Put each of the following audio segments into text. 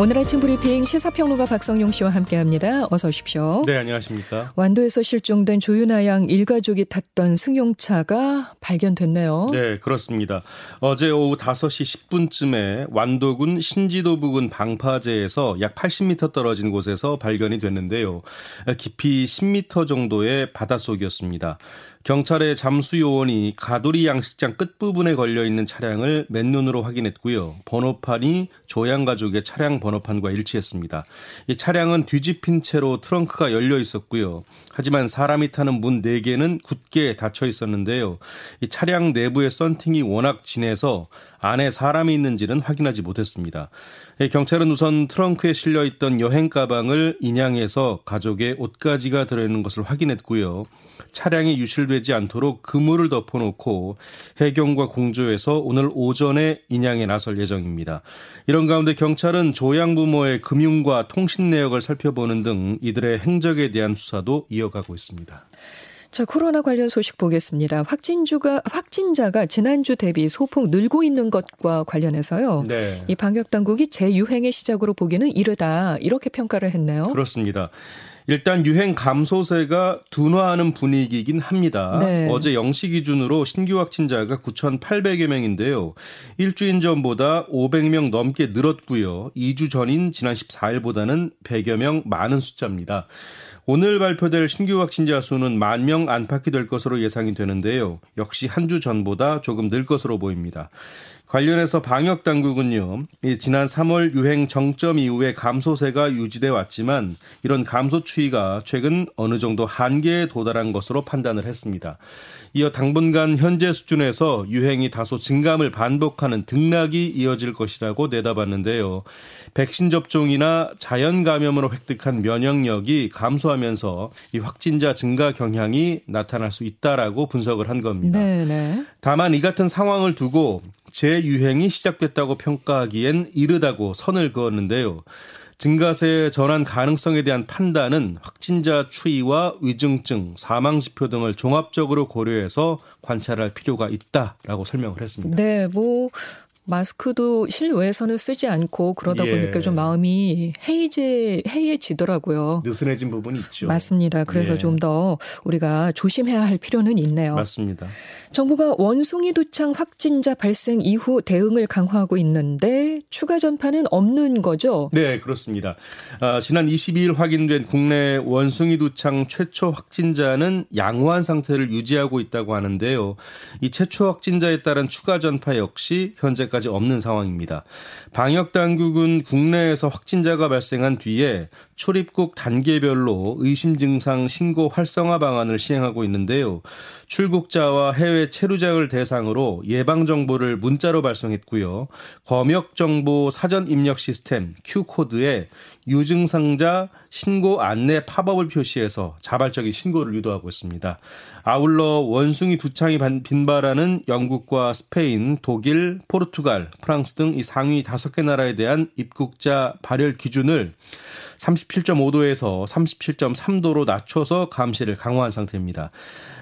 오늘 아침 브리핑 시사평론가 박성용 씨와 함께합니다. 어서 오십시오. 네, 안녕하십니까. 완도에서 실종된 조윤아 양 일가족이 탔던 승용차가 발견됐네요. 네, 그렇습니다. 어제 오후 5시 10분쯤에 완도군 신지도 부근 방파제에서 약 80m 떨어진 곳에서 발견이 됐는데요. 깊이 10m 정도의 바닷속이었습니다. 경찰의 잠수 요원이 가두리 양식장 끝부분에 걸려 있는 차량을 맨눈으로 확인했고요. 번호판이 조양 가족의 차량 번호판과 일치했습니다. 이 차량은 뒤집힌 채로 트렁크가 열려 있었고요. 하지만 사람이 타는 문 4개는 굳게 닫혀 있었는데요. 이 차량 내부의 썬팅이 워낙 진해서 안에 사람이 있는지는 확인하지 못했습니다. 경찰은 우선 트렁크에 실려 있던 여행 가방을 인양해서 가족의 옷가지가 들어있는 것을 확인했고요. 차량이 유실되지 않도록 그물을 덮어놓고 해경과 공조해서 오늘 오전에 인양에 나설 예정입니다. 이런 가운데 경찰은 조양 부모의 금융과 통신 내역을 살펴보는 등 이들의 행적에 대한 수사도 이어가고 있습니다. 자, 코로나 관련 소식 보겠습니다. 확진주가 확진자가 지난주 대비 소폭 늘고 있는 것과 관련해서요. 네. 이 방역 당국이 재유행의 시작으로 보기는 이르다 이렇게 평가를 했네요. 그렇습니다. 일단 유행 감소세가 둔화하는 분위기이긴 합니다. 네. 어제 0시 기준으로 신규 확진자가 9,800여 명인데요. 일주일 전보다 500명 넘게 늘었고요. 2주 전인 지난 14일보다는 100여 명 많은 숫자입니다. 오늘 발표될 신규 확진자 수는 만 명 안팎이 될 것으로 예상이 되는데요. 역시 한 주 전보다 조금 늘 것으로 보입니다. 관련해서 방역 당국은요, 지난 3월 유행 정점 이후에 감소세가 유지돼 왔지만 이런 감소 추이가 최근 어느 정도 한계에 도달한 것으로 판단을 했습니다. 이어 당분간 현재 수준에서 유행이 다소 증감을 반복하는 등락이 이어질 것이라고 내다봤는데요. 백신 접종이나 자연 감염으로 획득한 면역력이 감소하면서 이 확진자 증가 경향이 나타날 수 있다라고 분석을 한 겁니다. 네네. 네. 다만 이 같은 상황을 두고 재유행이 시작됐다고 평가하기엔 이르다고 선을 그었는데요. 증가세 전환 가능성에 대한 판단은 확진자 추이와 위중증, 사망 지표 등을 종합적으로 고려해서 관찰할 필요가 있다라고 설명을 했습니다. 네, 뭐 마스크도 실외에서는 쓰지 않고 그러다 예. 보니까 좀 마음이 해이제 해이해지더라고요. 느슨해진 부분이 있죠. 맞습니다. 그래서 예. 좀더 우리가 조심해야 할 필요는 있네요. 맞습니다. 정부가 원숭이 두창 확진자 발생 이후 대응을 강화하고 있는데 추가 전파는 없는 거죠? 네, 그렇습니다. 아, 지난 22일 확인된 국내 원숭이 두창 최초 확진자는 양호한 상태를 유지하고 있다고 하는데요. 이 최초 확진자에 따른 추가 전파 역시 현재까지 아직까지 없는 상황입니다. 방역 당국은 국내에서 확진자가 발생한 뒤에 출입국 단계별로 의심 증상 신고 활성화 방안을 시행하고 있는데요. 출국자와 해외 체류자를 대상으로 예방 정보를 문자로 발송했고요. 검역 정보 사전 입력 시스템 Q코드에 유증상자 신고 안내 팝업을 표시해서 자발적인 신고를 유도하고 있습니다. 아울러 원숭이 두창이 빈발하는 영국과 스페인, 독일, 포르투갈, 프랑스 등 이 상위 5개 나라에 대한 입국자 발열 기준을 37.5도에서 37.3도로 낮춰서 감시를 강화한 상태입니다.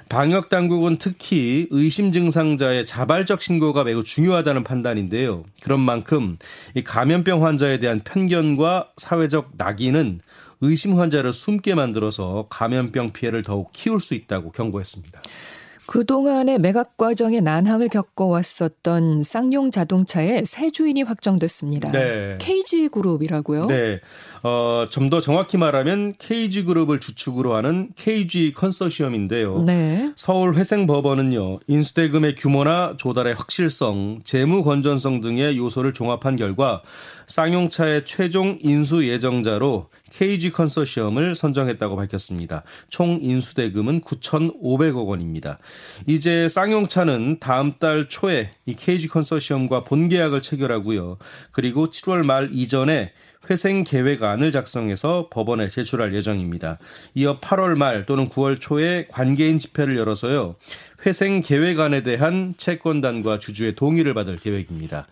방역 당국은 특히 의심 증상자의 자발적 신고가 매우 중요하다는 판단인데요. 그런 만큼 이 감염병 환자에 대한 편견과 사회적 낙인은 의심 환자를 숨게 만들어서 감염병 피해를 더욱 키울 수 있다고 경고했습니다. 그동안의 매각 과정에 난항을 겪어왔었던 쌍용 자동차의 새 주인이 확정됐습니다. 네. KG그룹이라고요? 네. 어, 좀 더 정확히 말하면 KG그룹을 주축으로 하는 KG 컨소시엄인데요. 네. 서울 회생법원은요. 인수대금의 규모나 조달의 확실성, 재무 건전성 등의 요소를 종합한 결과 쌍용차의 최종 인수 예정자로 KG 컨소시엄을 선정했다고 밝혔습니다. 총 인수대금은 9,500억 원입니다. 이제 쌍용차는 다음 달 초에 이 KG 컨소시엄과 본계약을 체결하고요. 그리고 7월 말 이전에 회생 계획안을 작성해서 법원에 제출할 예정입니다. 이어 8월 말 또는 9월 초에 관계인 집회를 열어서요. 회생 계획안에 대한 채권단과 주주의 동의를 받을 계획입니다.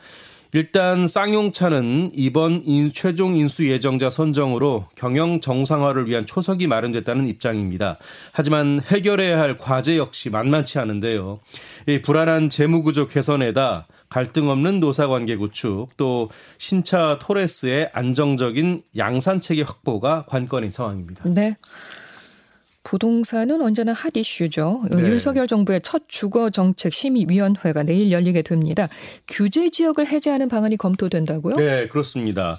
일단 쌍용차는 이번 인, 최종 인수 예정자 선정으로 경영 정상화를 위한 초석이 마련됐다는 입장입니다. 하지만 해결해야 할 과제 역시 만만치 않은데요. 이 불안한 재무구조 개선에다 갈등 없는 노사관계 구축, 또 신차 토레스의 안정적인 양산 체계 확보가 관건인 상황입니다. 네. 부동산은 언제나 핫 이슈죠. 네. 윤석열 정부의 첫 주거 정책 심의위원회가 내일 열리게 됩니다. 규제 지역을 해제하는 방안이 검토된다고요? 네, 그렇습니다.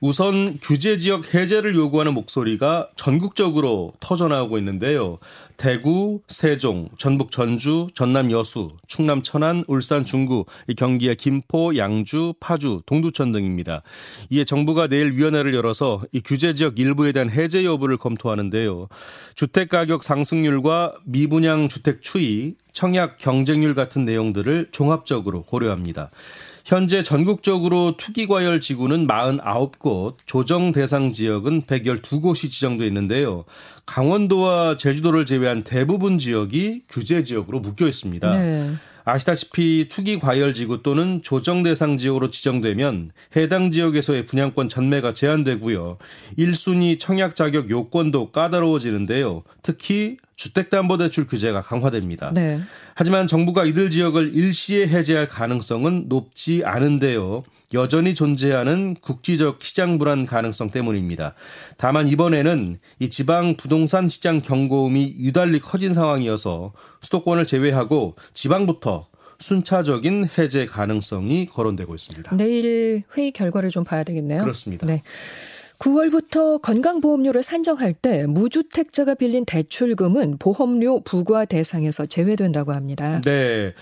우선 규제 지역 해제를 요구하는 목소리가 전국적으로 터져나오고 있는데요. 대구, 세종, 전북 전주, 전남 여수, 충남 천안, 울산 중구, 경기의 김포, 양주, 파주, 동두천 등입니다. 이에 정부가 내일 위원회를 열어서 이 규제 지역 일부에 대한 해제 여부를 검토하는데요. 주택 가격 상승률과 미분양 주택 추이, 청약 경쟁률 같은 내용들을 종합적으로 고려합니다. 현재 전국적으로 투기과열 지구는 49곳, 조정 대상 지역은 112곳이 지정돼 있는데요. 강원도와 제주도를 제외한 대부분 지역이 규제 지역으로 묶여 있습니다. 네. 아시다시피 투기 과열 지구 또는 조정 대상 지역으로 지정되면 해당 지역에서의 분양권 전매가 제한되고요. 1순위 청약 자격 요건도 까다로워지는데요. 특히 주택담보대출 규제가 강화됩니다. 네. 하지만 정부가 이들 지역을 일시에 해제할 가능성은 높지 않은데요. 여전히 존재하는 국지적 시장 불안 가능성 때문입니다. 다만 이번에는 이 지방 부동산 시장 경고음이 유달리 커진 상황이어서 수도권을 제외하고 지방부터 순차적인 해제 가능성이 거론되고 있습니다. 내일 회의 결과를 좀 봐야 되겠네요. 그렇습니다. 네. 9월부터 건강보험료를 산정할 때 무주택자가 빌린 대출금은 보험료 부과 대상에서 제외된다고 합니다. 네.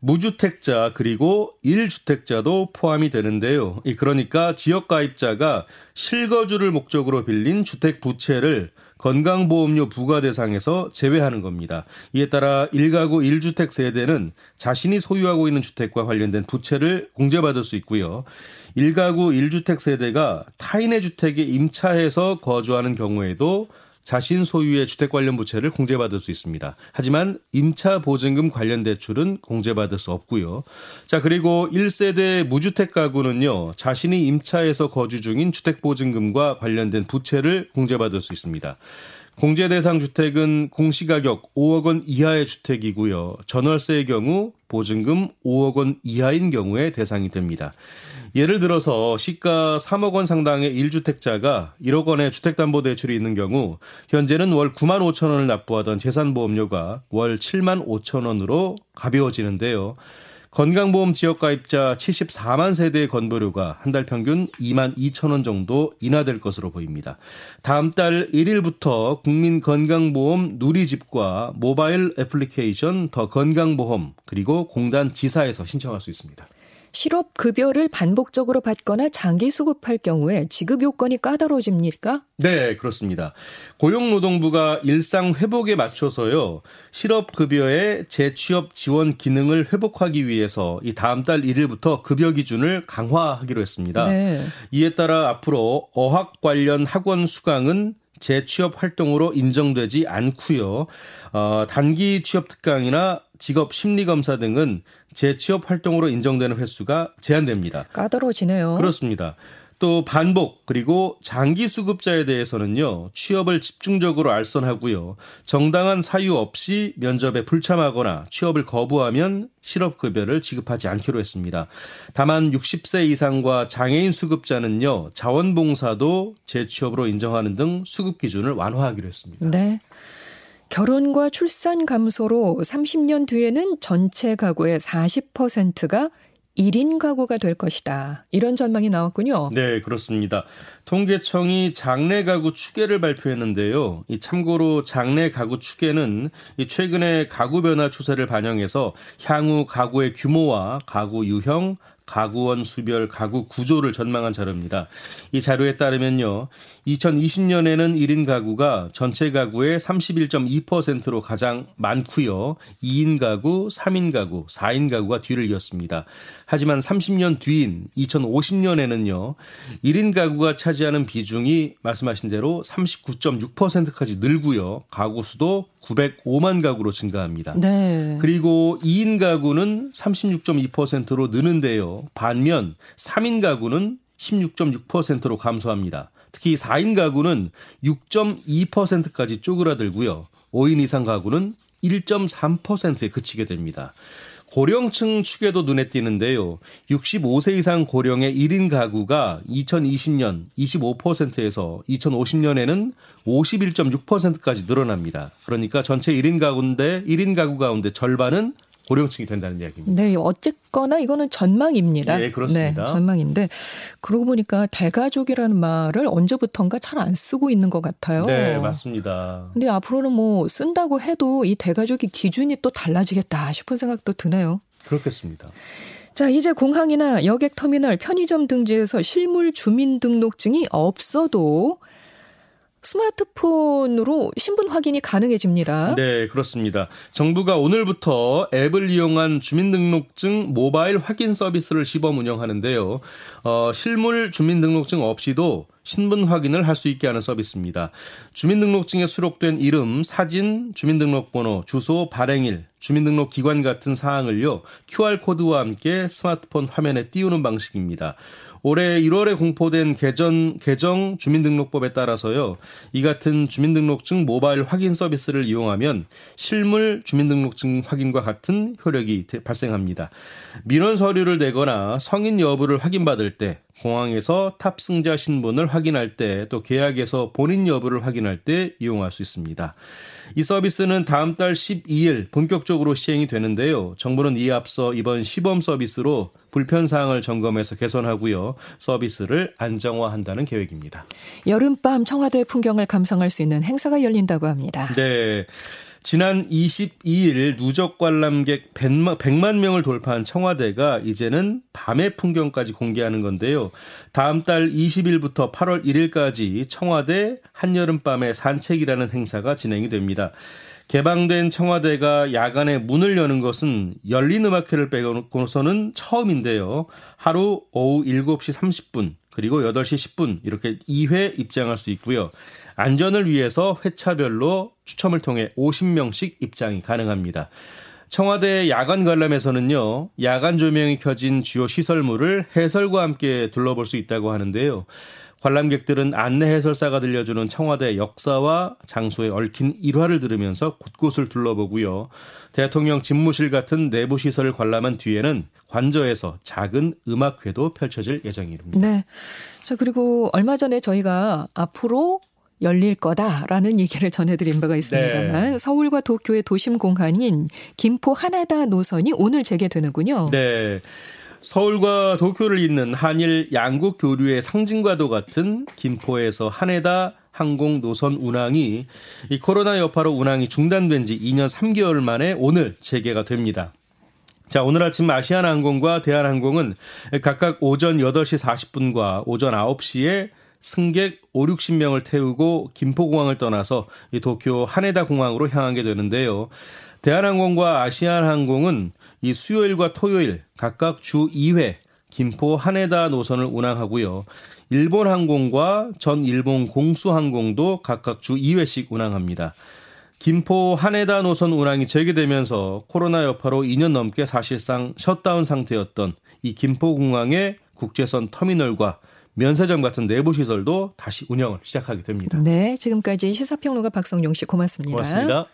무주택자 그리고 1주택자도 포함이 되는데요. 그러니까 지역가입자가 실거주를 목적으로 빌린 주택 부채를 건강보험료 부과 대상에서 제외하는 겁니다. 이에 따라 1가구 1주택 세대는 자신이 소유하고 있는 주택과 관련된 부채를 공제받을 수 있고요. 1가구 1주택 세대가 타인의 주택에 임차해서 거주하는 경우에도 자신 소유의 주택 관련 부채를 공제받을 수 있습니다. 하지만 임차 보증금 관련 대출은 공제받을 수 없고요. 자, 그리고 1세대 무주택 가구는요. 자신이 임차해서 거주 중인 주택 보증금과 관련된 부채를 공제받을 수 있습니다. 공제 대상 주택은 공시가격 5억 원 이하의 주택이고요. 전월세의 경우 보증금 5억 원 이하인 경우에 대상이 됩니다. 예를 들어서 시가 3억 원 상당의 1주택자가 1억 원의 주택담보대출이 있는 경우 현재는 월 9만 5천 원을 납부하던 재산보험료가 월 7만 5천 원으로 가벼워지는데요. 건강보험 지역 가입자 74만 세대의 건보료가 한 달 평균 2만 2천 원 정도 인하될 것으로 보입니다. 다음 달 1일부터 국민건강보험 누리집과 모바일 애플리케이션 더 건강보험 그리고 공단 지사에서 신청할 수 있습니다. 실업 급여를 반복적으로 받거나 장기 수급할 경우에 지급 요건이 까다로워집니까? 네, 그렇습니다. 고용노동부가 일상 회복에 맞춰서요. 실업 급여의 재취업 지원 기능을 회복하기 위해서 이 다음 달 1일부터 급여 기준을 강화하기로 했습니다. 네. 이에 따라 앞으로 어학 관련 학원 수강은 재취업 활동으로 인정되지 않고요. 어, 단기 취업 특강이나 직업 심리 검사 등은 재취업 활동으로 인정되는 횟수가 제한됩니다. 까다로워지네요. 그렇습니다. 또 반복 그리고 장기 수급자에 대해서는요 취업을 집중적으로 알선하고요 정당한 사유 없이 면접에 불참하거나 취업을 거부하면 실업급여를 지급하지 않기로 했습니다. 다만 60세 이상과 장애인 수급자는요 자원봉사도 재취업으로 인정하는 등 수급 기준을 완화하기로 했습니다. 네. 결혼과 출산 감소로 30년 뒤에는 전체 가구의 40%가 1인 가구가 될 것이다. 이런 전망이 나왔군요. 네, 그렇습니다. 통계청이 장래 가구 추계를 발표했는데요. 이 참고로 장래 가구 추계는 이 최근의 가구 변화 추세를 반영해서 향후 가구의 규모와 가구 유형, 가구원 수별 가구 구조를 전망한 자료입니다. 이 자료에 따르면요. 2020년에는 1인 가구가 전체 가구의 31.2%로 가장 많고요. 2인 가구, 3인 가구, 4인 가구가 뒤를 이었습니다. 하지만 30년 뒤인 2050년에는요. 1인 가구가 차지하는 비중이 말씀하신 대로 39.6%까지 늘고요. 가구 수도 905만 가구로 증가합니다. 네. 그리고 2인 가구는 36.2%로 느는데요. 반면 3인 가구는 16.6%로 감소합니다. 특히 4인 가구는 6.2%까지 쪼그라들고요. 5인 이상 가구는 1.3%에 그치게 됩니다. 고령층 축에도 눈에 띄는데요. 65세 이상 고령의 1인 가구가 2020년 25%에서 2050년에는 51.6%까지 늘어납니다. 그러니까 전체 1인 가구인데 1인 가구 가운데 절반은 고령층이 된다는 이야기입니다. 네, 어쨌거나 이거는 전망입니다. 네, 그렇습니다. 네, 전망인데 그러고 보니까 대가족이라는 말을 언제부턴가 잘 안 쓰고 있는 것 같아요. 네, 맞습니다. 근데 앞으로는 뭐 쓴다고 해도 이 대가족의 기준이 또 달라지겠다 싶은 생각도 드네요. 그렇겠습니다. 자, 이제 공항이나 여객 터미널, 편의점 등지에서 실물 주민등록증이 없어도 스마트폰으로 신분 확인이 가능해집니다. 네, 그렇습니다. 정부가 오늘부터 앱을 이용한 주민등록증 모바일 확인 서비스를 시범 운영하는데요. 어, 실물 주민등록증 없이도 신분 확인을 할 수 있게 하는 서비스입니다. 주민등록증에 수록된 이름, 사진, 주민등록번호, 주소, 발행일, 주민등록 기관 같은 사항을요, QR코드와 함께 스마트폰 화면에 띄우는 방식입니다. 올해 1월에 공포된 개전, 개정 주민등록법에 따라서요, 이 같은 주민등록증 모바일 확인 서비스를 이용하면 실물 주민등록증 확인과 같은 효력이 발생합니다. 민원 서류를 내거나 성인 여부를 확인받을 때 공항에서 탑승자 신분을 확인할 때 또 계약에서 본인 여부를 확인할 때 이용할 수 있습니다. 이 서비스는 다음 달 12일 본격적으로 시행이 되는데요. 정부는 이에 앞서 이번 시범 서비스로 불편 사항을 점검해서 개선하고요. 서비스를 안정화한다는 계획입니다. 여름밤 청와대 풍경을 감상할 수 있는 행사가 열린다고 합니다. 네. 지난 22일 누적 관람객 100만, 100만 명을 돌파한 청와대가 이제는 밤의 풍경까지 공개하는 건데요. 다음 달 20일부터 8월 1일까지 청와대 한여름밤의 산책이라는 행사가 진행이 됩니다. 개방된 청와대가 야간에 문을 여는 것은 열린 음악회를 빼고서는 처음인데요. 하루 오후 7시 30분 그리고 8시 10분 이렇게 2회 입장할 수 있고요. 안전을 위해서 회차별로 추첨을 통해 50명씩 입장이 가능합니다. 청와대 야간 관람에서는요, 야간 조명이 켜진 주요 시설물을 해설과 함께 둘러볼 수 있다고 하는데요. 관람객들은 안내 해설사가 들려주는 청와대 역사와 장소에 얽힌 일화를 들으면서 곳곳을 둘러보고요. 대통령 집무실 같은 내부 시설을 관람한 뒤에는 관저에서 작은 음악회도 펼쳐질 예정입니다. 네. 자, 그리고 얼마 전에 저희가 앞으로 열릴 거다라는 얘기를 전해드린 바가 있습니다만 네. 서울과 도쿄의 도심 공간인 김포 하나다 노선이 오늘 재개되는군요. 네. 서울과 도쿄를 잇는 한일 양국 교류의 상징과도 같은 김포에서 하네다 항공 노선 운항이 이 코로나 여파로 운항이 중단된 지 2년 3개월 만에 오늘 재개가 됩니다. 자, 오늘 아침 아시아나항공과 대한항공은 각각 오전 8시 40분과 오전 9시에 승객 5, 60명을 태우고 김포공항을 떠나서 이 도쿄 하네다 공항으로 향하게 되는데요. 대한항공과 아시아나항공은 이 수요일과 토요일 각각 주 2회 김포 하네다 노선을 운항하고요. 일본 항공과 전 일본 공수항공도 각각 주 2회씩 운항합니다. 김포 하네다 노선 운항이 재개되면서 코로나 여파로 2년 넘게 사실상 셧다운 상태였던 이 김포공항의 국제선 터미널과 면세점 같은 내부 시설도 다시 운영을 시작하게 됩니다. 네, 지금까지 시사평론가 박성용 씨 고맙습니다. 고맙습니다.